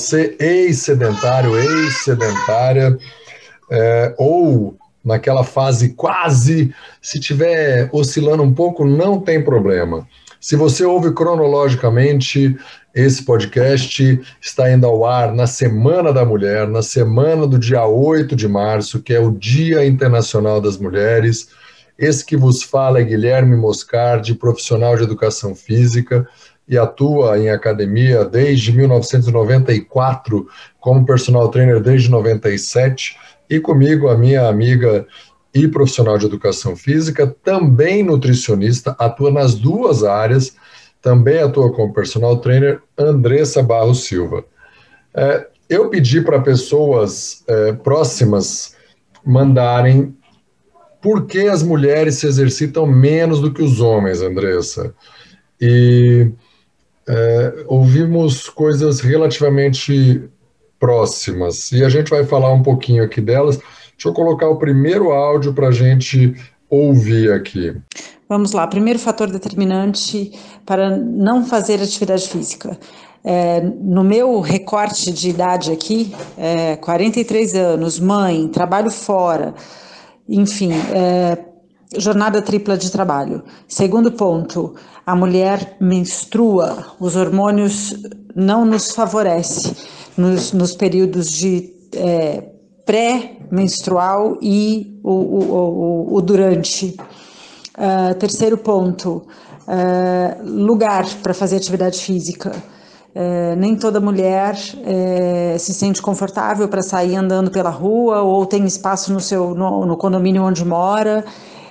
você ex-sedentário, ex-sedentária, é, ou naquela fase quase, se tiver oscilando um pouco, não tem problema. Se você ouve cronologicamente, esse podcast está indo ao ar na Semana da Mulher, na semana do dia 8 de março, que é o Dia Internacional das Mulheres. Esse que vos fala é Guilherme Moscardi, profissional de educação física e atua em academia desde 1994 como personal trainer desde 97 e comigo a minha amiga e profissional de educação física, também nutricionista, atua nas duas áreas, também atua como personal trainer, Andressa Barros Silva. É, eu pedi para pessoas é, próximas mandarem por que as mulheres se exercitam menos do que os homens, Andressa. E é, ouvimos coisas relativamente próximas. E a gente vai falar um pouquinho aqui delas. Deixa eu colocar o primeiro áudio para a gente ouvir aqui. Vamos lá. Primeiro fator determinante para não fazer atividade física. É, no meu recorte de idade aqui, é, 43 anos, mãe, trabalho fora, enfim, é, jornada tripla de trabalho. Segundo ponto, a mulher menstrua, os hormônios não nos favorecem nos, nos períodos de é, pré-menstrual e o, o, o, o durante. Uh, terceiro ponto, uh, lugar para fazer atividade física. Uh, nem toda mulher é, se sente confortável para sair andando pela rua ou tem espaço no seu no, no condomínio onde mora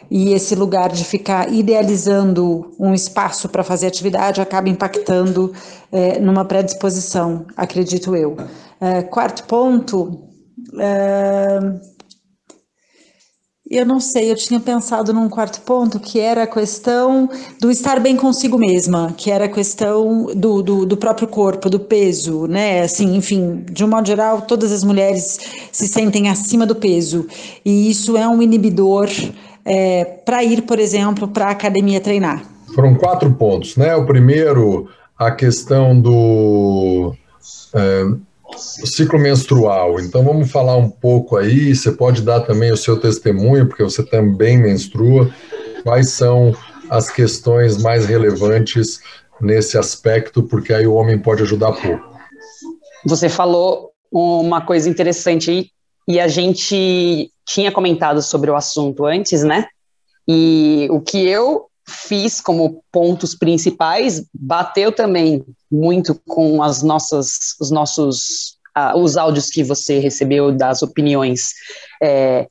e esse lugar de ficar idealizando um espaço para fazer atividade acaba impactando é, numa predisposição, acredito eu. É, quarto ponto, é, eu não sei, eu tinha pensado num quarto ponto que era a questão do estar bem consigo mesma, que era a questão do, do, do, próprio corpo, do peso, né? Assim, enfim, de um modo geral, todas as mulheres se sentem acima do peso, e isso é um inibidor é, para ir, por exemplo, para a academia treinar? Foram quatro pontos, né? O primeiro, a questão do é, ciclo menstrual. Então vamos falar um pouco aí. Você pode dar também o seu testemunho, porque você também menstrua. Quais são as questões mais relevantes nesse aspecto, porque aí o homem pode ajudar pouco. Você falou uma coisa interessante aí, e a gente tinha comentado sobre o assunto antes, né? E o que eu fiz como pontos principais bateu também muito com as nossas, os nossos, os áudios que você recebeu das opiniões. É,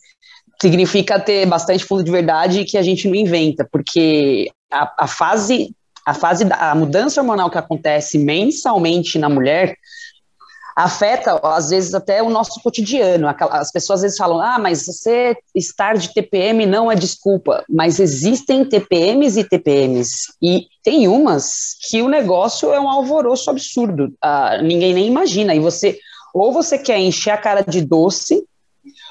significa ter bastante fundo de verdade que a gente não inventa, porque a, a fase, a fase da a mudança hormonal que acontece mensalmente na mulher afeta, às vezes, até o nosso cotidiano. As pessoas às vezes falam, ah, mas você estar de TPM não é desculpa. Mas existem TPMs e TPMs. E tem umas que o negócio é um alvoroço absurdo. Ah, ninguém nem imagina. E você, ou você quer encher a cara de doce,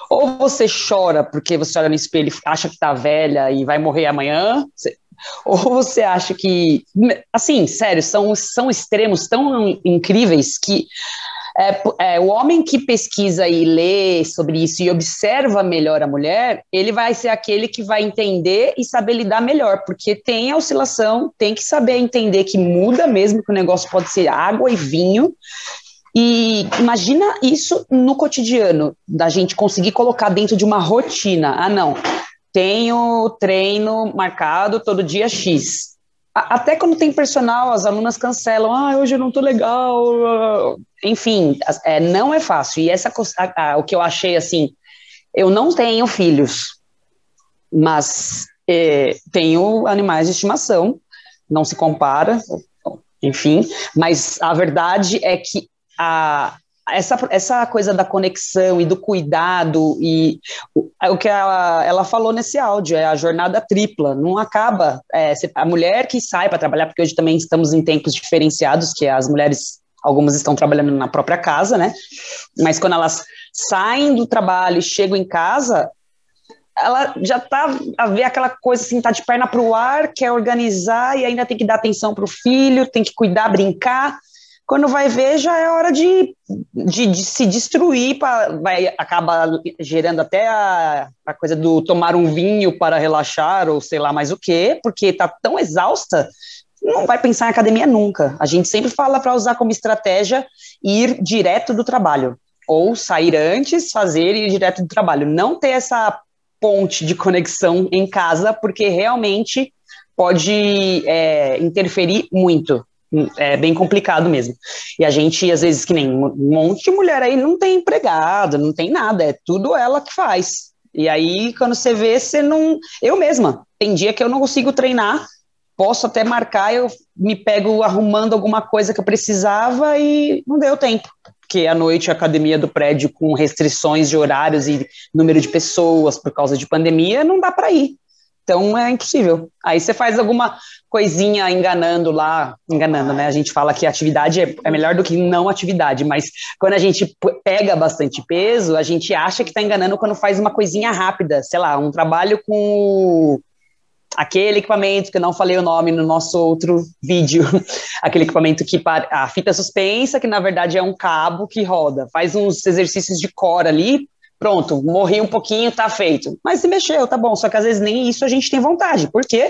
ou você chora porque você olha no espelho e acha que tá velha e vai morrer amanhã. ou você acha que, assim, sério, são, são extremos tão incríveis que é, é, o homem que pesquisa e lê sobre isso e observa melhor a mulher, ele vai ser aquele que vai entender e saber lidar melhor, porque tem a oscilação, tem que saber entender que muda mesmo, que o negócio pode ser água e vinho. E imagina isso no cotidiano, da gente conseguir colocar dentro de uma rotina. Ah, não, tenho treino marcado todo dia X até quando tem personal, as alunas cancelam, ah, hoje eu não tô legal. Enfim, é, não é fácil. E essa a, a, o que eu achei assim, eu não tenho filhos, mas é, tenho animais de estimação, não se compara, enfim, mas a verdade é que a, essa, essa coisa da conexão e do cuidado e o, é o que ela, ela falou nesse áudio é a jornada tripla, não acaba é, a mulher que sai para trabalhar, porque hoje também estamos em tempos diferenciados, que as mulheres, algumas estão trabalhando na própria casa, né, mas quando elas saem do trabalho e chegam em casa, ela já tá a ver aquela coisa assim, tá de perna para o ar, quer organizar e ainda tem que dar atenção para o filho, tem que cuidar, brincar, quando vai ver já é hora de, de, de se destruir, pra, vai acabar gerando até a, a coisa do tomar um vinho para relaxar ou sei lá mais o que, porque tá tão exausta, não vai pensar em academia nunca. A gente sempre fala para usar como estratégia ir direto do trabalho, ou sair antes, fazer e ir direto do trabalho. Não ter essa ponte de conexão em casa, porque realmente pode é, interferir muito é bem complicado mesmo. E a gente, às vezes, que nem um monte de mulher aí não tem empregado, não tem nada, é tudo ela que faz. E aí, quando você vê, você não. Eu mesma, tem dia que eu não consigo treinar, posso até marcar, eu me pego arrumando alguma coisa que eu precisava e não deu tempo. Porque à noite a academia do prédio, com restrições de horários e número de pessoas por causa de pandemia, não dá para ir. Então é impossível. Aí você faz alguma coisinha enganando lá, enganando, né? A gente fala que atividade é, é melhor do que não atividade, mas quando a gente pega bastante peso, a gente acha que está enganando quando faz uma coisinha rápida, sei lá, um trabalho com aquele equipamento que eu não falei o nome no nosso outro vídeo, aquele equipamento que a fita suspensa, que na verdade é um cabo que roda, faz uns exercícios de core ali, pronto, morri um pouquinho, tá feito. Mas se mexeu, tá bom. Só que às vezes nem isso a gente tem vontade. Por quê?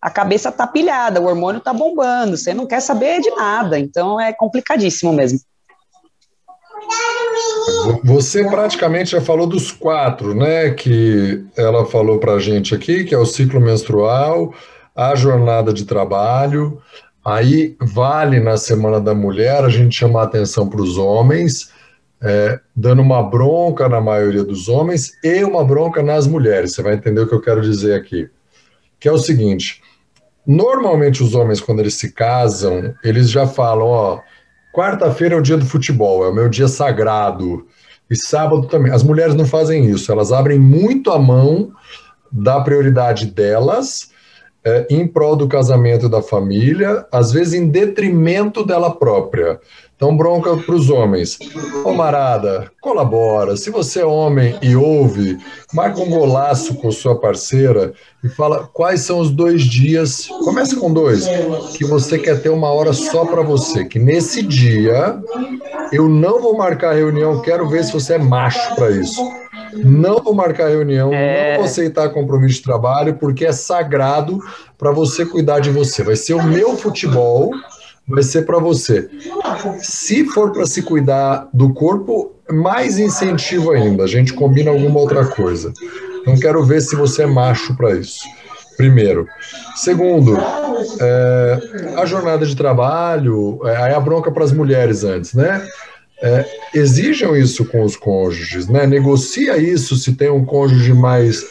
A cabeça tá pilhada, o hormônio tá bombando, você não quer saber de nada. Então é complicadíssimo mesmo. Você praticamente já falou dos quatro, né? Que ela falou pra gente aqui, que é o ciclo menstrual, a jornada de trabalho. Aí vale na Semana da Mulher a gente chamar atenção para os homens é, dando uma bronca na maioria dos homens e uma bronca nas mulheres. Você vai entender o que eu quero dizer aqui. Que é o seguinte: normalmente os homens, quando eles se casam, eles já falam: ó, quarta-feira é o dia do futebol, é o meu dia sagrado. E sábado também. As mulheres não fazem isso, elas abrem muito a mão da prioridade delas é, em prol do casamento da família, às vezes em detrimento dela própria. Então, bronca para os homens. Ô Marada, colabora. Se você é homem e ouve, marca um golaço com sua parceira e fala quais são os dois dias. Começa com dois, que você quer ter uma hora só para você. Que nesse dia eu não vou marcar reunião, quero ver se você é macho para isso. Não vou marcar reunião, é... não vou aceitar compromisso de trabalho, porque é sagrado para você cuidar de você. Vai ser o meu futebol vai ser para você. Se for para se cuidar do corpo, mais incentivo ainda. A gente combina alguma outra coisa. Não quero ver se você é macho para isso. Primeiro. Segundo, é, a jornada de trabalho, é, aí a bronca para as mulheres antes, né? É, exijam isso com os cônjuges, né? Negocia isso se tem um cônjuge mais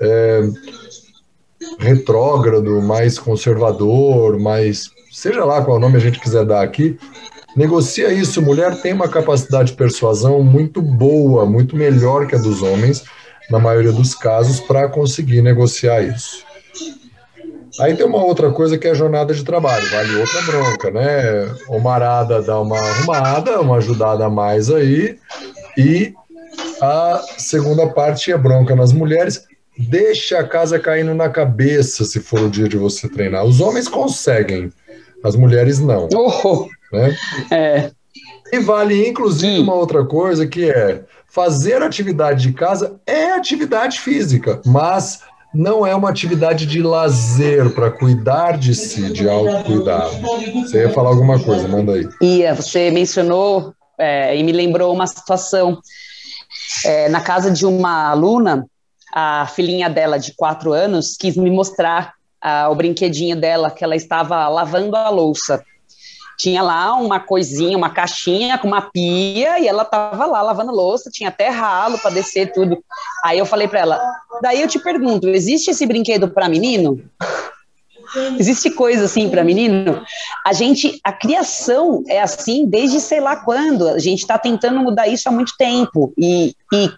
é, retrógrado, mais conservador, mais seja lá qual nome a gente quiser dar aqui, negocia isso. Mulher tem uma capacidade de persuasão muito boa, muito melhor que a dos homens, na maioria dos casos, para conseguir negociar isso. Aí tem uma outra coisa que é a jornada de trabalho, vale outra bronca, né? O Marada dá uma arrumada, uma ajudada a mais aí, e a segunda parte é bronca nas mulheres. Deixa a casa caindo na cabeça se for o dia de você treinar. Os homens conseguem, as mulheres não. Oh, né? É. E vale, inclusive, uma outra coisa que é fazer atividade de casa é atividade física, mas não é uma atividade de lazer para cuidar de si, de autocuidado. Você ia falar alguma coisa, manda aí. Ia, você mencionou é, e me lembrou uma situação. É, na casa de uma aluna, a filhinha dela de quatro anos quis me mostrar o brinquedinho dela, que ela estava lavando a louça. Tinha lá uma coisinha, uma caixinha com uma pia, e ela estava lá lavando louça, tinha até ralo para descer tudo. Aí eu falei para ela: daí eu te pergunto, existe esse brinquedo para menino? Existe coisa assim para menino? A gente, a criação é assim desde sei lá quando. A gente está tentando mudar isso há muito tempo. E, e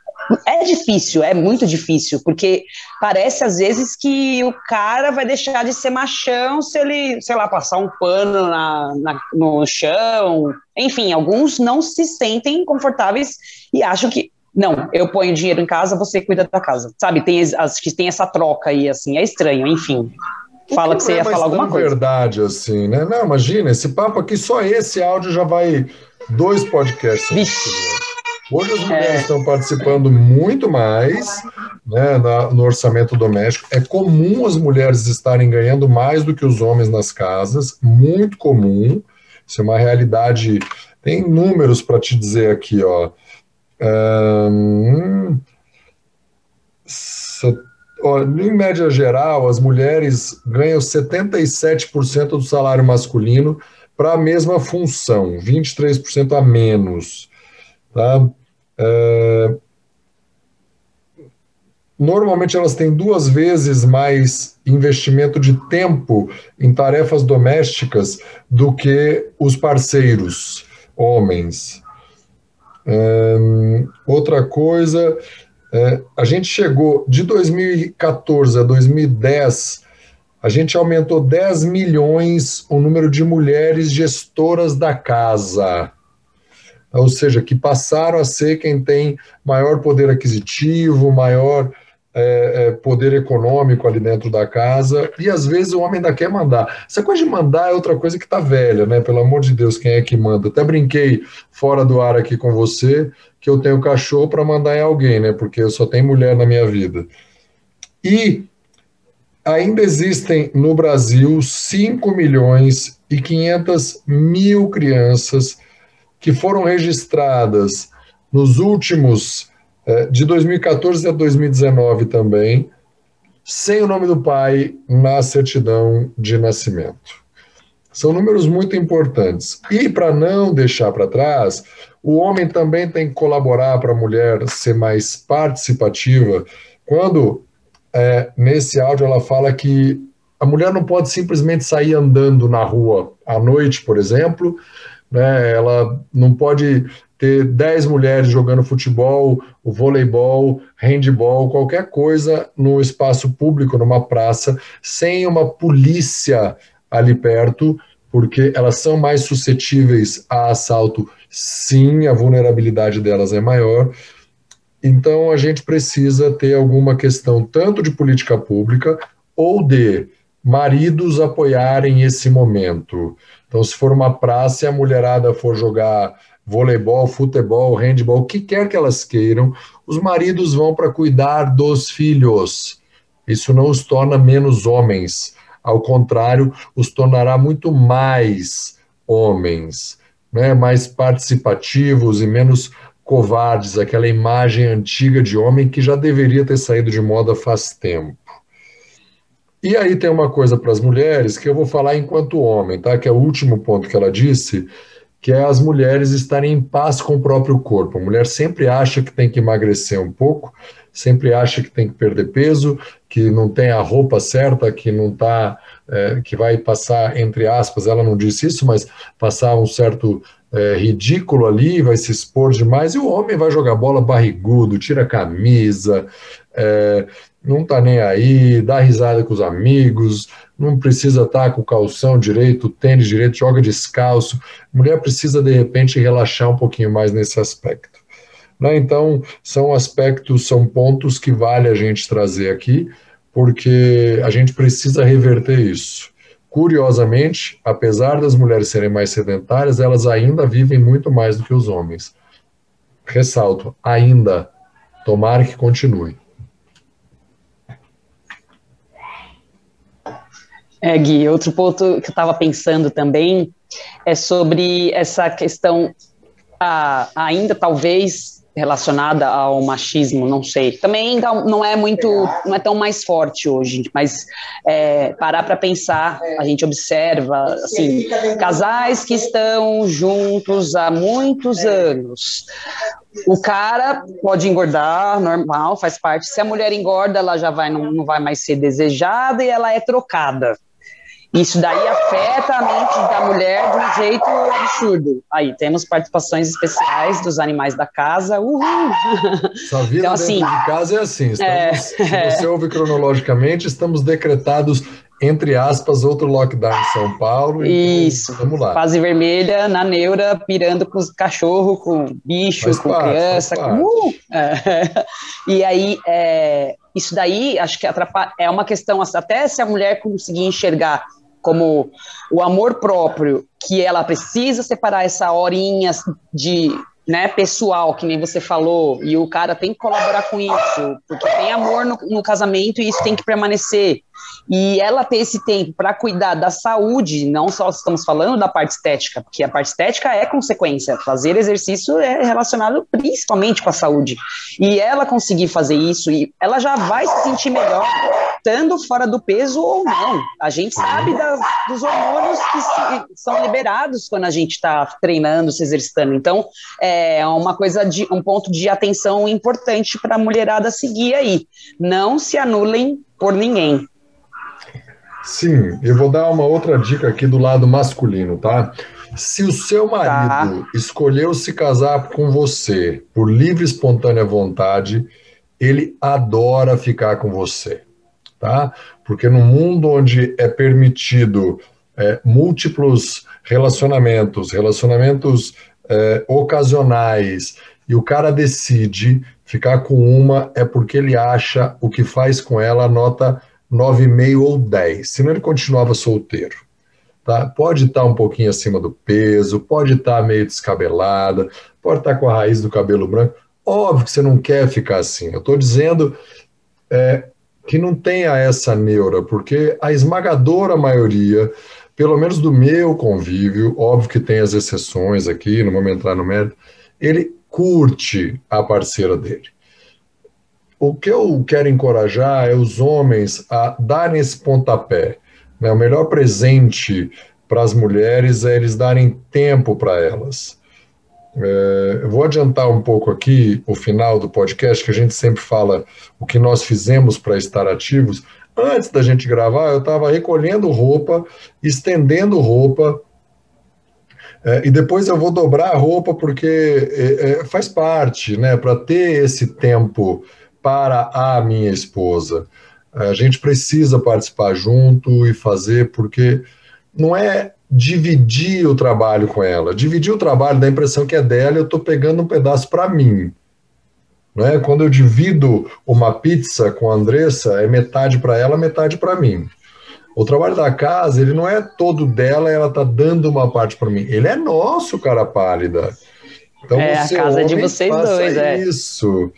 é difícil, é muito difícil, porque parece às vezes que o cara vai deixar de ser machão se ele, sei lá, passar um pano na, na, no chão. Enfim, alguns não se sentem confortáveis e acham que. Não, eu ponho dinheiro em casa, você cuida da casa. Sabe, tem, acho que tem essa troca aí, assim, é estranho, enfim. fala que, que você ia é falar alguma coisa. verdade, assim, né? Não, imagina, esse papo aqui, só esse áudio já vai dois podcasts. Hoje as mulheres é. estão participando muito mais né, na, no orçamento doméstico. É comum as mulheres estarem ganhando mais do que os homens nas casas, muito comum. Isso é uma realidade. Tem números para te dizer aqui, ó. Um, ó, em média geral, as mulheres ganham 77% do salário masculino para a mesma função, 23% a menos. Tá? É, normalmente elas têm duas vezes mais investimento de tempo em tarefas domésticas do que os parceiros homens. É, outra coisa, é, a gente chegou de 2014 a 2010, a gente aumentou 10 milhões o número de mulheres gestoras da casa ou seja, que passaram a ser quem tem maior poder aquisitivo, maior é, é, poder econômico ali dentro da casa, e às vezes o homem ainda quer mandar. Essa coisa de mandar é outra coisa que está velha, né? Pelo amor de Deus, quem é que manda? Até brinquei fora do ar aqui com você que eu tenho cachorro para mandar em alguém, né? Porque eu só tenho mulher na minha vida. E ainda existem no Brasil 5 milhões e 500 mil crianças que foram registradas nos últimos, eh, de 2014 a 2019 também, sem o nome do pai na certidão de nascimento. São números muito importantes. E para não deixar para trás, o homem também tem que colaborar para a mulher ser mais participativa. Quando é, nesse áudio ela fala que a mulher não pode simplesmente sair andando na rua à noite, por exemplo, né? Ela não pode ter 10 mulheres jogando futebol, o voleibol, handball, qualquer coisa no espaço público, numa praça, sem uma polícia ali perto, porque elas são mais suscetíveis a assalto, sim, a vulnerabilidade delas é maior. Então a gente precisa ter alguma questão tanto de política pública ou de maridos apoiarem esse momento. Então, se for uma praça e a mulherada for jogar voleibol, futebol, handball, o que quer que elas queiram, os maridos vão para cuidar dos filhos. Isso não os torna menos homens. Ao contrário, os tornará muito mais homens, né? mais participativos e menos covardes, aquela imagem antiga de homem que já deveria ter saído de moda faz tempo. E aí tem uma coisa para as mulheres que eu vou falar enquanto homem, tá? Que é o último ponto que ela disse, que é as mulheres estarem em paz com o próprio corpo. A mulher sempre acha que tem que emagrecer um pouco, sempre acha que tem que perder peso, que não tem a roupa certa, que não tá, é, que vai passar entre aspas, ela não disse isso, mas passar um certo é, ridículo ali, vai se expor demais, e o homem vai jogar bola barrigudo, tira a camisa, é, não está nem aí, dá risada com os amigos, não precisa estar tá com calção direito, tênis direito, joga descalço. Mulher precisa, de repente, relaxar um pouquinho mais nesse aspecto. Né? Então, são aspectos, são pontos que vale a gente trazer aqui, porque a gente precisa reverter isso. Curiosamente, apesar das mulheres serem mais sedentárias, elas ainda vivem muito mais do que os homens. Ressalto, ainda. Tomara que continue. É, Gui, outro ponto que eu estava pensando também é sobre essa questão ah, ainda talvez relacionada ao machismo, não sei. Também não é muito, não é tão mais forte hoje, mas é, parar para pensar, a gente observa assim casais que estão juntos há muitos anos. O cara pode engordar, normal, faz parte. Se a mulher engorda, ela já vai não, não vai mais ser desejada e ela é trocada. Isso daí afeta a mente da mulher de um jeito absurdo. Aí temos participações especiais dos animais da casa. Uhul! Sua vida então, assim, de casa é assim. Estamos, é, se você ouve cronologicamente, estamos decretados entre aspas, outro lockdown em São Paulo. Isso. Então, vamos lá. Fase vermelha na neura, pirando com os cachorros, com bicho, faz com parte, criança. Com... Uh! É. E aí, é, Isso daí, acho que atrapalha, é uma questão, até se a mulher conseguir enxergar como o amor próprio, que ela precisa separar essa horinha de né, pessoal, que nem você falou, e o cara tem que colaborar com isso, porque tem amor no, no casamento e isso tem que permanecer. E ela ter esse tempo para cuidar da saúde, não só estamos falando da parte estética, porque a parte estética é consequência, fazer exercício é relacionado principalmente com a saúde. E ela conseguir fazer isso, e ela já vai se sentir melhor estando fora do peso ou não. A gente sabe das, dos hormônios que se, são liberados quando a gente está treinando, se exercitando. Então, é uma coisa de um ponto de atenção importante para a mulherada seguir aí. Não se anulem por ninguém. Sim, eu vou dar uma outra dica aqui do lado masculino, tá? Se o seu marido tá. escolheu se casar com você por livre e espontânea vontade, ele adora ficar com você tá? Porque no mundo onde é permitido é, múltiplos relacionamentos, relacionamentos é, ocasionais, e o cara decide ficar com uma, é porque ele acha o que faz com ela nota 9,5 ou 10, senão ele continuava solteiro. Tá? Pode estar um pouquinho acima do peso, pode estar meio descabelada, pode estar com a raiz do cabelo branco. Óbvio que você não quer ficar assim. Eu estou dizendo é, que não tenha essa neura, porque a esmagadora maioria, pelo menos do meu convívio, óbvio que tem as exceções aqui, não vamos entrar no mérito, ele curte a parceira dele. O que eu quero encorajar é os homens a darem esse pontapé. Né? O melhor presente para as mulheres é eles darem tempo para elas. É, eu vou adiantar um pouco aqui o final do podcast, que a gente sempre fala o que nós fizemos para estar ativos. Antes da gente gravar, eu estava recolhendo roupa, estendendo roupa, é, e depois eu vou dobrar a roupa porque é, é faz parte, né? Para ter esse tempo para a minha esposa. A gente precisa participar junto e fazer, porque não é dividir o trabalho com ela. Dividir o trabalho dá a impressão que é dela e eu estou pegando um pedaço para mim. Não é? Quando eu divido uma pizza com a Andressa, é metade para ela, metade para mim. O trabalho da casa, ele não é todo dela, ela está dando uma parte para mim. Ele é nosso, cara pálida. Então, é, a casa é de vocês dois, é. Isso.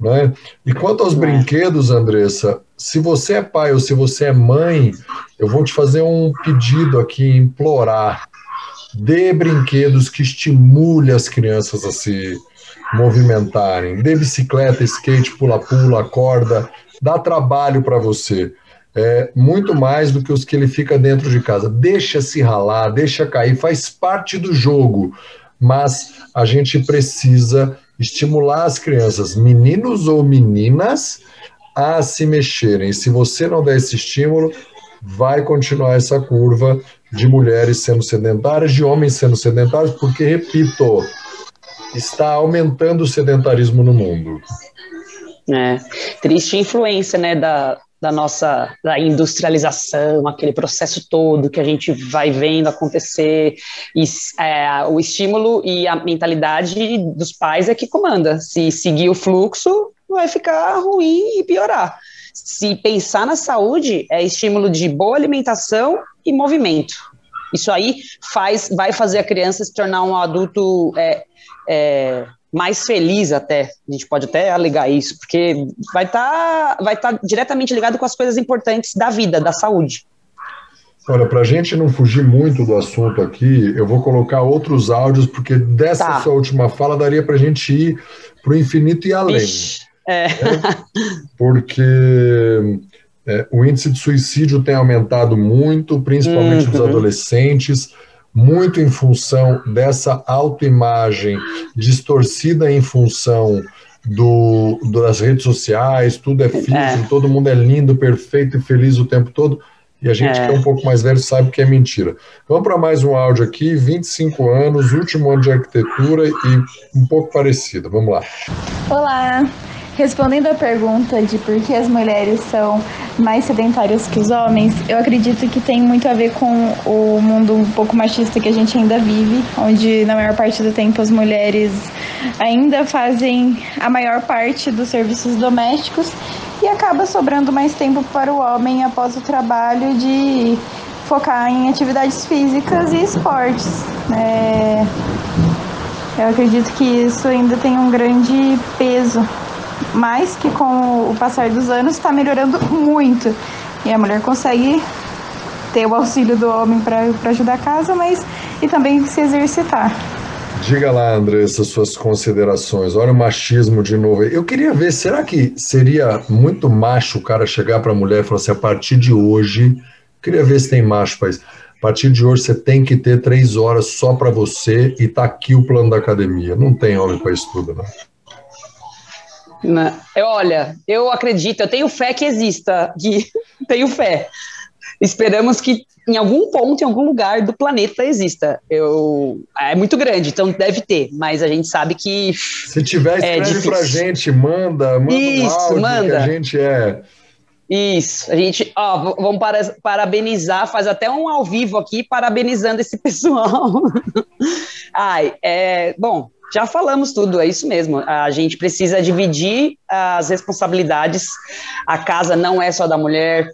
Né? E quanto aos é. brinquedos, Andressa, se você é pai ou se você é mãe, eu vou te fazer um pedido aqui, implorar. Dê brinquedos que estimule as crianças a se movimentarem. Dê bicicleta, skate, pula-pula, corda. Dá trabalho para você. É, muito mais do que os que ele fica dentro de casa. Deixa se ralar, deixa cair, faz parte do jogo. Mas a gente precisa estimular as crianças, meninos ou meninas, a se mexerem. Se você não der esse estímulo, vai continuar essa curva de mulheres sendo sedentárias, de homens sendo sedentários, porque, repito, está aumentando o sedentarismo no mundo. É, triste influência, né, da, da nossa da industrialização, aquele processo todo que a gente vai vendo acontecer, e é, o estímulo e a mentalidade dos pais é que comanda. Se seguir o fluxo, vai ficar ruim e piorar. Se pensar na saúde, é estímulo de boa alimentação e movimento. Isso aí faz, vai fazer a criança se tornar um adulto é, é, mais feliz até. A gente pode até alegar isso, porque vai estar tá, vai tá diretamente ligado com as coisas importantes da vida, da saúde. Olha, para a gente não fugir muito do assunto aqui, eu vou colocar outros áudios, porque dessa tá. sua última fala daria para a gente ir para o infinito e além. É. Né? Porque é, o índice de suicídio tem aumentado muito, principalmente uhum. dos adolescentes muito em função dessa autoimagem distorcida em função do, das redes sociais, tudo é filtro, é. todo mundo é lindo, perfeito e feliz o tempo todo. E a gente é. que é um pouco mais velho sabe que é mentira. Vamos para mais um áudio aqui, 25 anos, último ano de arquitetura e um pouco parecido. Vamos lá. Olá, Respondendo à pergunta de por que as mulheres são mais sedentárias que os homens, eu acredito que tem muito a ver com o mundo um pouco machista que a gente ainda vive, onde na maior parte do tempo as mulheres ainda fazem a maior parte dos serviços domésticos e acaba sobrando mais tempo para o homem após o trabalho de focar em atividades físicas e esportes. É, eu acredito que isso ainda tem um grande peso, mas que com o passar dos anos está melhorando muito. E a mulher consegue ter o auxílio do homem para ajudar a casa, mas e também se exercitar. Diga lá, Andressa, suas considerações. Olha o machismo de novo. Eu queria ver, será que seria muito macho o cara chegar para a mulher e falar assim: a partir de hoje, queria ver se tem macho isso. A partir de hoje você tem que ter três horas só para você e tá aqui o plano da academia. Não tem homem para isso tudo, não. Não. Eu, olha, eu acredito, eu tenho fé que exista, Gui. tenho fé. Esperamos que em algum ponto, em algum lugar do planeta exista. Eu, é muito grande, então deve ter, mas a gente sabe que. Se tiver, é escreve é pra gente, manda, manda Isso, um áudio manda. que a gente é. Isso, a gente, ó, vamos para, parabenizar, faz até um ao vivo aqui, parabenizando esse pessoal. Ai, é, bom, já falamos tudo, é isso mesmo. A gente precisa dividir as responsabilidades. A casa não é só da mulher,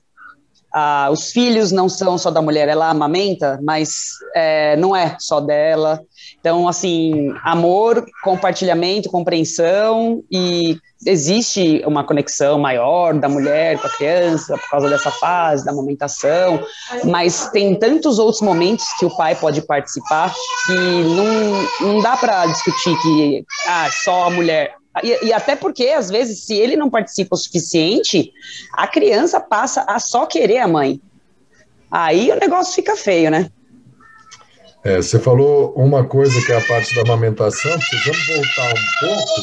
os filhos não são só da mulher, ela amamenta, mas é, não é só dela. Então, assim, amor, compartilhamento, compreensão e existe uma conexão maior da mulher com a criança por causa dessa fase da amamentação, mas tem tantos outros momentos que o pai pode participar que não, não dá para discutir que ah, só a mulher e, e, até porque, às vezes, se ele não participa o suficiente, a criança passa a só querer a mãe. Aí o negócio fica feio, né? É, você falou uma coisa que é a parte da amamentação, precisamos voltar um pouco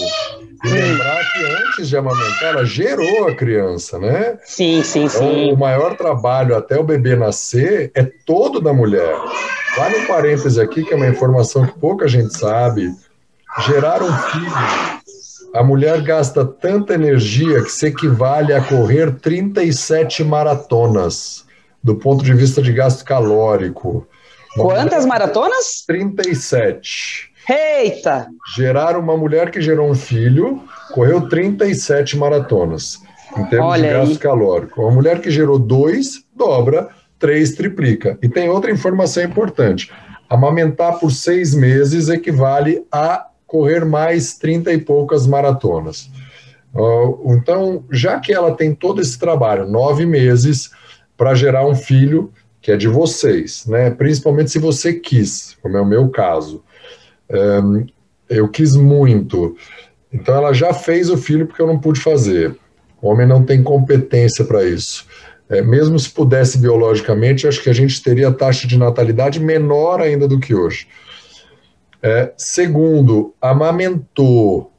e lembrar que antes de amamentar, ela gerou a criança, né? Sim, sim, então, sim. O maior trabalho até o bebê nascer é todo da mulher. Vale um parêntese aqui, que é uma informação que pouca gente sabe. Gerar um filho a mulher gasta tanta energia que se equivale a correr 37 maratonas, do ponto de vista de gasto calórico. Quantas maratonas? 37. Eita! Gerar uma mulher que gerou um filho, correu 37 maratonas, em termos Olha de gasto aí. calórico. Uma mulher que gerou dois, dobra, três, triplica. E tem outra informação importante. Amamentar por seis meses equivale a correr mais 30 e poucas maratonas. Então, já que ela tem todo esse trabalho, nove meses, para gerar um filho que é de vocês, né? principalmente se você quis, como é o meu caso. Eu quis muito. Então, ela já fez o filho porque eu não pude fazer. O homem não tem competência para isso. É, mesmo se pudesse biologicamente, acho que a gente teria taxa de natalidade menor ainda do que hoje. É, segundo, amamentou.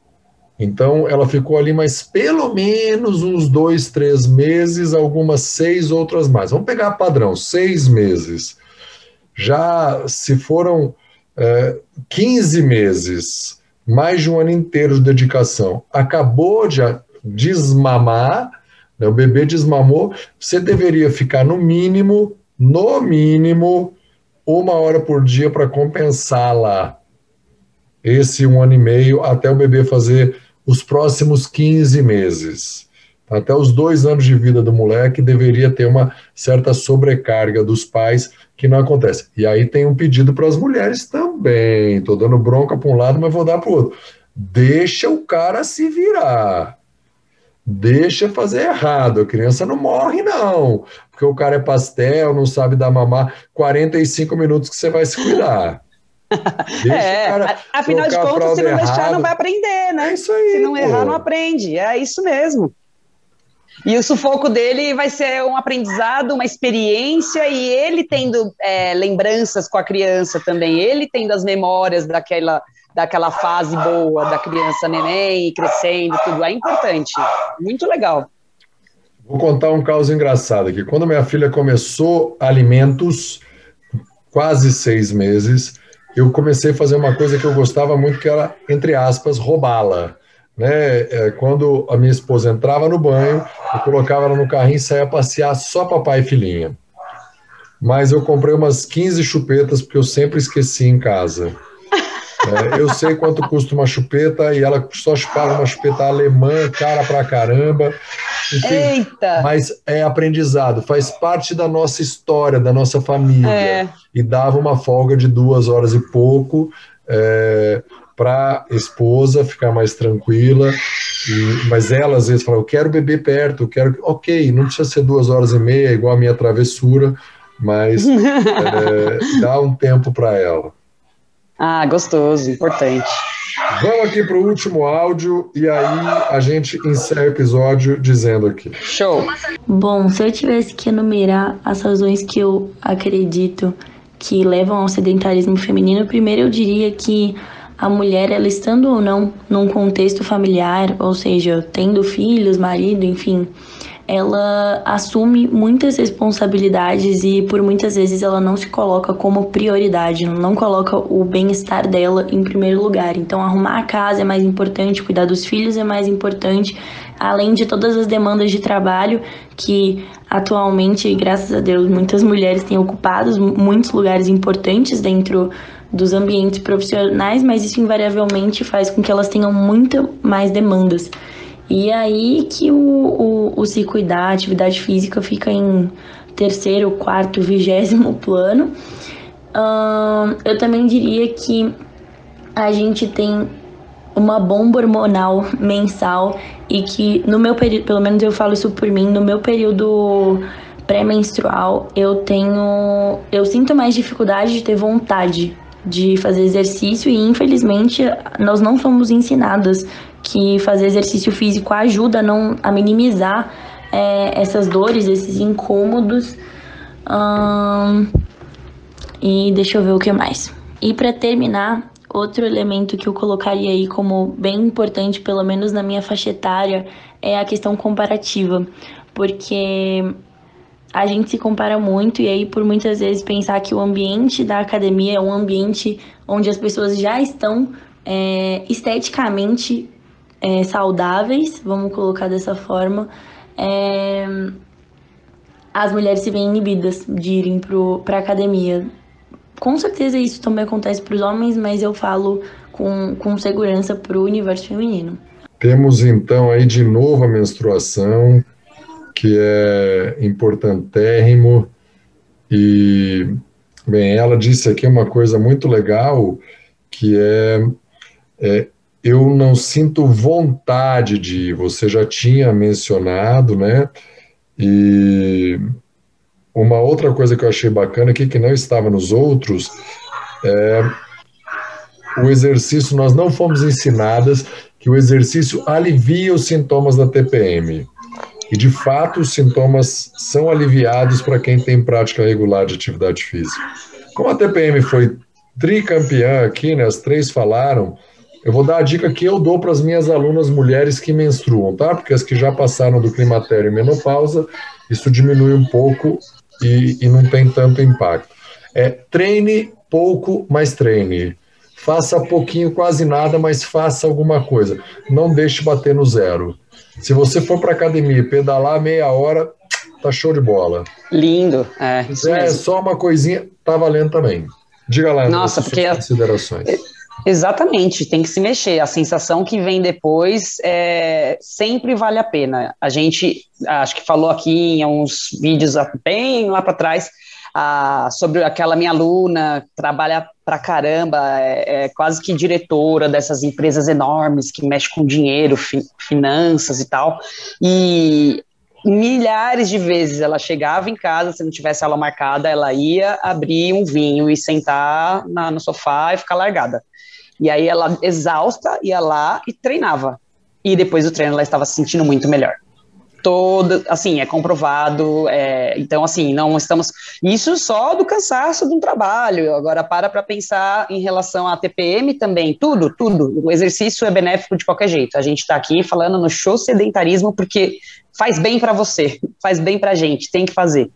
Então, ela ficou ali mais pelo menos uns dois, três meses, algumas seis, outras mais. Vamos pegar padrão, seis meses. Já se foram é, 15 meses, mais de um ano inteiro de dedicação, acabou de desmamar, né, o bebê desmamou, você deveria ficar no mínimo, no mínimo, uma hora por dia para compensá-la esse um ano e meio até o bebê fazer os próximos 15 meses. Até os dois anos de vida do moleque deveria ter uma certa sobrecarga dos pais, que não acontece. E aí tem um pedido para as mulheres também. Estou dando bronca para um lado, mas vou dar para o outro. Deixa o cara se virar. Deixa fazer errado. A criança não morre, não. Porque o cara é pastel, não sabe dar mamar. 45 minutos que você vai se cuidar é, afinal de contas, se não deixar, errado. não vai aprender, né? É isso aí. Se não errar, não aprende. É isso mesmo. E o sufoco dele vai ser um aprendizado, uma experiência, e ele tendo é, lembranças com a criança também, ele tendo as memórias daquela, daquela fase boa da criança neném, crescendo, tudo. É importante. Muito legal. Vou contar um caso engraçado aqui. Quando minha filha começou alimentos, quase seis meses, eu comecei a fazer uma coisa que eu gostava muito, que era, entre aspas, roubá-la. Né? É, quando a minha esposa entrava no banho, eu colocava ela no carrinho e saía passear só papai e filhinha. Mas eu comprei umas 15 chupetas, porque eu sempre esqueci em casa. É, eu sei quanto custa uma chupeta e ela só chupava uma chupeta alemã, cara pra caramba. Enfim, Eita! Mas é aprendizado, faz parte da nossa história, da nossa família. É. E dava uma folga de duas horas e pouco. É, para esposa ficar mais tranquila, e, mas ela às vezes fala, eu quero beber perto, eu quero, ok, não precisa ser duas horas e meia, igual a minha travessura, mas é, dá um tempo para ela. Ah, gostoso, importante. Vamos aqui para o último áudio e aí a gente encerra o episódio dizendo aqui. Show. Bom, se eu tivesse que enumerar as razões que eu acredito que levam ao sedentarismo feminino, primeiro eu diria que a mulher, ela estando ou não num contexto familiar, ou seja, tendo filhos, marido, enfim, ela assume muitas responsabilidades e por muitas vezes ela não se coloca como prioridade, não coloca o bem-estar dela em primeiro lugar. Então, arrumar a casa é mais importante, cuidar dos filhos é mais importante, além de todas as demandas de trabalho que atualmente, graças a Deus, muitas mulheres têm ocupado muitos lugares importantes dentro dos ambientes profissionais, mas isso invariavelmente faz com que elas tenham muito mais demandas. E aí que o, o, o se cuidar, a atividade física fica em terceiro, quarto, vigésimo plano. Uh, eu também diria que a gente tem uma bomba hormonal mensal e que no meu período, pelo menos eu falo isso por mim, no meu período pré-menstrual eu tenho, eu sinto mais dificuldade de ter vontade de fazer exercício e infelizmente nós não somos ensinadas que fazer exercício físico ajuda a, não, a minimizar é, essas dores, esses incômodos. Hum, e deixa eu ver o que mais. E para terminar, outro elemento que eu colocaria aí como bem importante, pelo menos na minha faixa etária, é a questão comparativa, porque a gente se compara muito e aí por muitas vezes pensar que o ambiente da academia é um ambiente onde as pessoas já estão é, esteticamente é, saudáveis, vamos colocar dessa forma, é, as mulheres se veem inibidas de irem para a academia. Com certeza isso também acontece para os homens, mas eu falo com, com segurança para o universo feminino. Temos então aí de novo a menstruação, que é importantérrimo, e, bem, ela disse aqui uma coisa muito legal, que é, é eu não sinto vontade de ir. Você já tinha mencionado, né? E uma outra coisa que eu achei bacana aqui, que não estava nos outros, é o exercício. Nós não fomos ensinadas que o exercício alivia os sintomas da TPM. E, de fato, os sintomas são aliviados para quem tem prática regular de atividade física. Como a TPM foi tricampeã aqui, né, as três falaram, eu vou dar a dica que eu dou para as minhas alunas mulheres que menstruam, tá? Porque as que já passaram do climatério e menopausa, isso diminui um pouco e, e não tem tanto impacto. É treine pouco, mas treine. Faça pouquinho, quase nada, mas faça alguma coisa. Não deixe bater no zero. Se você for para academia e pedalar meia hora, tá show de bola. Lindo, é. Isso é só uma coisinha, tá valendo também. Diga lá, Nossa, porque considerações. Exatamente, tem que se mexer. A sensação que vem depois é, sempre vale a pena. A gente, acho que falou aqui em uns vídeos bem lá para trás, sobre aquela minha aluna, trabalha pra caramba, é, é, quase que diretora dessas empresas enormes que mexe com dinheiro, fi, finanças e tal. E milhares de vezes ela chegava em casa, se não tivesse aula marcada, ela ia abrir um vinho e sentar na, no sofá e ficar largada. E aí ela, exausta, ia lá e treinava. E depois do treino ela estava se sentindo muito melhor. Todo, assim, é comprovado. É, então, assim, não estamos. Isso só do cansaço de um trabalho. Agora, para para pensar em relação à TPM também. Tudo, tudo. O exercício é benéfico de qualquer jeito. A gente está aqui falando no show sedentarismo porque faz bem para você, faz bem para a gente, tem que fazer.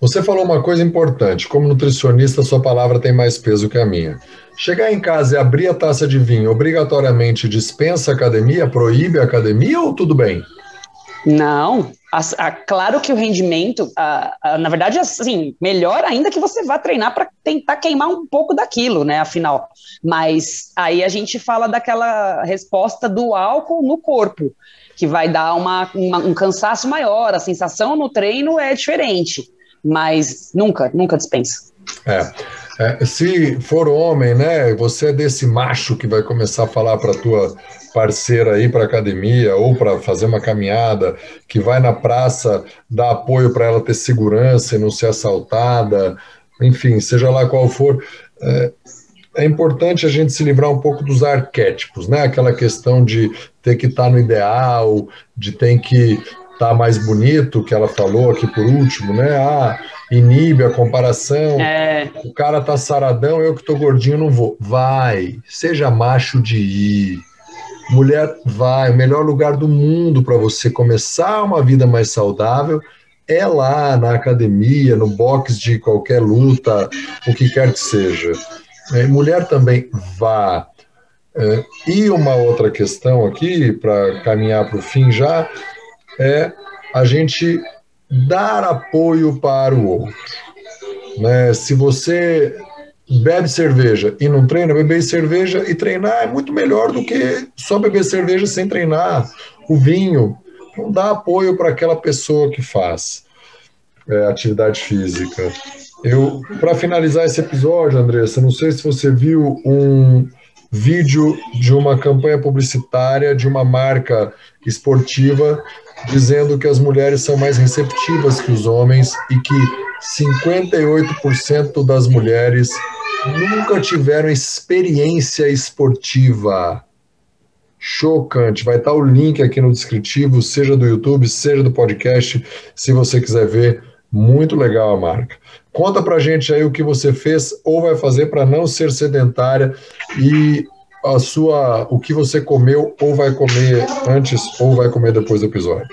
Você falou uma coisa importante. Como nutricionista, sua palavra tem mais peso que a minha. Chegar em casa e abrir a taça de vinho obrigatoriamente dispensa a academia, proíbe a academia ou tudo bem? Não, a, a, claro que o rendimento, a, na verdade, assim, melhor ainda que você vá treinar para tentar queimar um pouco daquilo, né? Afinal, mas aí a gente fala daquela resposta do álcool no corpo, que vai dar uma, uma, um cansaço maior, a sensação no treino é diferente, mas nunca, nunca dispensa. É. É, se for homem, né, você é desse macho que vai começar a falar para tua parceira aí para academia ou para fazer uma caminhada, que vai na praça dar apoio para ela ter segurança e não ser assaltada, enfim, seja lá qual for. É, é importante a gente se livrar um pouco dos arquétipos, né? Aquela questão de ter que estar tá no ideal, de ter que estar tá mais bonito, que ela falou aqui por último, né? Ah, inibe a comparação. É. O cara tá saradão, eu que tô gordinho não vou. Vai, seja macho de ir. Mulher, vai. O melhor lugar do mundo para você começar uma vida mais saudável é lá na academia, no box de qualquer luta, o que quer que seja. É, mulher também vá. É, e uma outra questão aqui, para caminhar para o fim já, é a gente dar apoio para o outro. Né? Se você bebe cerveja e não treina, beber cerveja e treinar é muito melhor do que só beber cerveja sem treinar. O vinho, então dá apoio para aquela pessoa que faz é, atividade física. Eu, para finalizar esse episódio, Andressa, não sei se você viu um vídeo de uma campanha publicitária de uma marca esportiva dizendo que as mulheres são mais receptivas que os homens e que 58% das mulheres nunca tiveram experiência esportiva. Chocante. Vai estar o link aqui no descritivo, seja do YouTube, seja do podcast, se você quiser ver. Muito legal a marca. Conta pra gente aí o que você fez ou vai fazer para não ser sedentária e a sua, o que você comeu ou vai comer antes ou vai comer depois do episódio?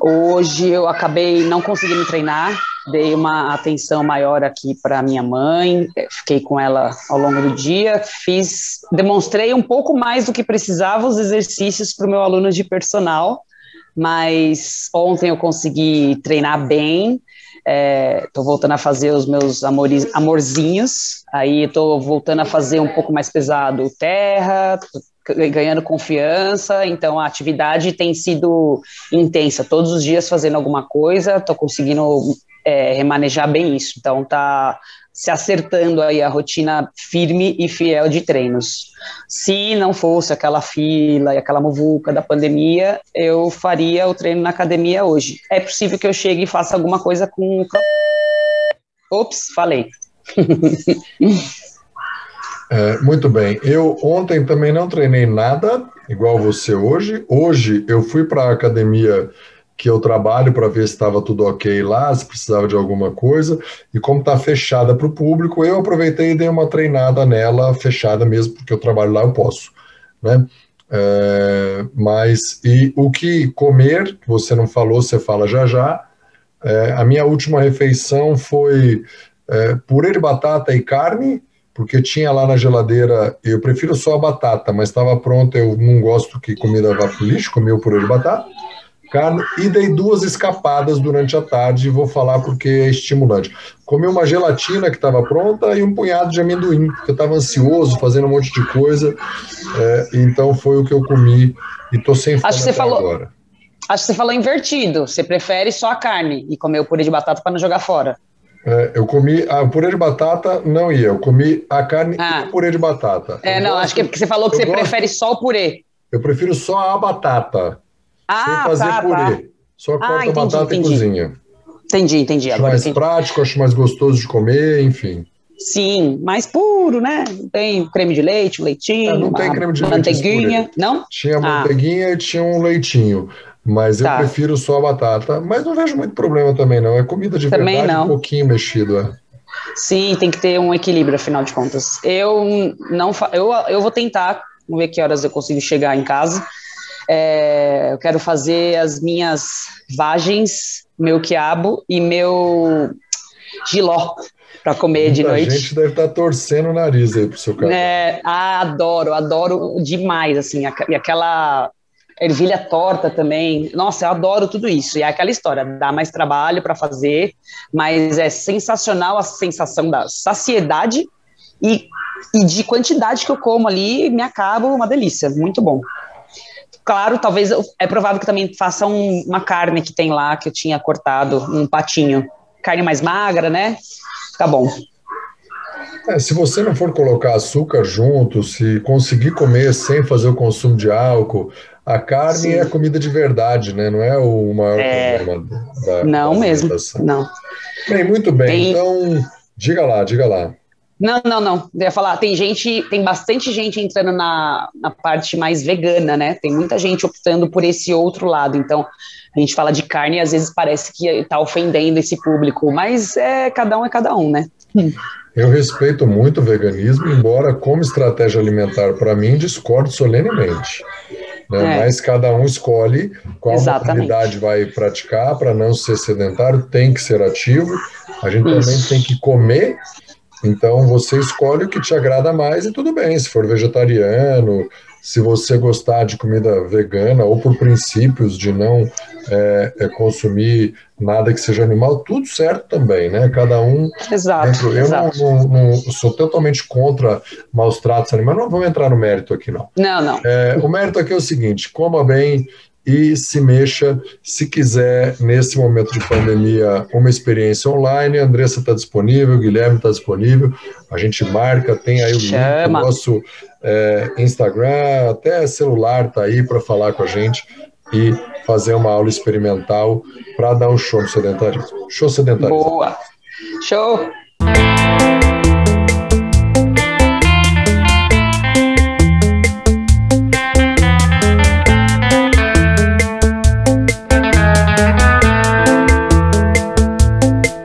Hoje eu acabei não conseguindo treinar, dei uma atenção maior aqui para minha mãe, fiquei com ela ao longo do dia, fiz, demonstrei um pouco mais do que precisava os exercícios para o meu aluno de personal, mas ontem eu consegui treinar bem, É, voltando a fazer os meus amores, amorzinhos, aí estou voltando a fazer um pouco mais pesado terra, ganhando confiança, então a atividade tem sido intensa, todos os dias fazendo alguma coisa, estou conseguindo é, remanejar bem isso, então tá se acertando aí a rotina firme e fiel de treinos. Se não fosse aquela fila e aquela muvuca da pandemia, eu faria o treino na academia hoje. É possível que eu chegue e faça alguma coisa com o Ops, falei. É, muito bem. Eu ontem também não treinei nada, igual você hoje. Hoje eu fui para a academia que eu trabalho para ver se estava tudo ok lá, se precisava de alguma coisa, e como está fechada para o público, eu aproveitei e dei uma treinada nela, fechada mesmo, porque eu trabalho lá, eu posso, né? É, mas, e o que comer, você não falou, você fala já já, é, a minha última refeição foi é, purê de batata e carne, porque tinha lá na geladeira, eu prefiro só a batata, mas estava pronta, eu não gosto que comida vá para lixo, comi o purê de batata, carne e dei duas escapadas durante a tarde, vou falar porque é estimulante. Comi uma gelatina que estava pronta e um punhado de amendoim, porque eu estava ansioso, fazendo um monte de coisa, é, então foi o que eu comi e estou sem fome Acho que você falou... agora. Acho que você falou invertido. Você prefere só a carne e comer o purê de batata para não jogar fora. É, eu comi a purê de batata, não ia. Eu comi a carne ah. e o purê de batata. É, eu não, gosto, acho que é porque você falou que você gosto, prefere só o purê. Eu prefiro só a batata. Ah, sem fazer tá, purê. Tá. Só corta ah, entendi, batata entendi. e cozinha. Entendi, entendi. Acho mais entendi. prático, acho mais gostoso de comer, enfim. Sim, mais puro, né? Tem creme de leite, leitinho. não tem creme de manteiguinha, leite. Não? Tinha ah. manteiguinha e tinha um leitinho. Mas eu tá. prefiro só a batata. Mas não vejo muito problema também, não. É comida de também verdade, não. um pouquinho mexido, é. Sim, tem que ter um equilíbrio, afinal de contas. Eu não eu, eu vou tentar, vamos ver que horas eu consigo chegar em casa. É, eu quero fazer as minhas vagens, meu quiabo e meu giló para comer Muita de noite. A gente deve estar tá torcendo o nariz aí pro seu cara. É, ah, adoro, adoro demais, assim, e aquela ervilha torta também. Nossa, eu adoro tudo isso. E é aquela história, dá mais trabalho para fazer, mas é sensacional a sensação da saciedade e, e de quantidade que eu como ali, me acabo uma delícia, muito bom. Claro, talvez é provável que também faça um, uma carne que tem lá que eu tinha cortado, um patinho, carne mais magra, né? Tá bom. É, se você não for colocar açúcar junto, se conseguir comer sem fazer o consumo de álcool, a carne Sim. é comida de verdade, né? Não é o maior é... problema da Não da mesmo, não. Bem, muito bem. Tem... Então, diga lá, diga lá. Não, não, não. Eu ia falar, tem gente, tem bastante gente entrando na, na parte mais vegana, né? Tem muita gente optando por esse outro lado. Então, a gente fala de carne e às vezes parece que está ofendendo esse público, mas é cada um é cada um, né? Hum. Eu respeito muito o veganismo, embora como estratégia alimentar para mim discordo solenemente. Né? É. Mas cada um escolhe qual modalidade vai praticar para não ser sedentário, tem que ser ativo. A gente Isso. também tem que comer. Então você escolhe o que te agrada mais e tudo bem. Se for vegetariano, se você gostar de comida vegana ou por princípios de não é, é consumir nada que seja animal, tudo certo também, né? Cada um. Exato. Dentro, eu exato. Não, não, não, sou totalmente contra maus tratos animais, não vamos entrar no mérito aqui, não. Não, não. É, o mérito aqui é o seguinte: coma bem, e se mexa. Se quiser, nesse momento de pandemia, uma experiência online, a Andressa está disponível, o Guilherme está disponível, a gente marca, tem aí o link do nosso é, Instagram, até celular está aí para falar com a gente e fazer uma aula experimental para dar um show no sedentarismo. Show sedentarismo. Boa! Show!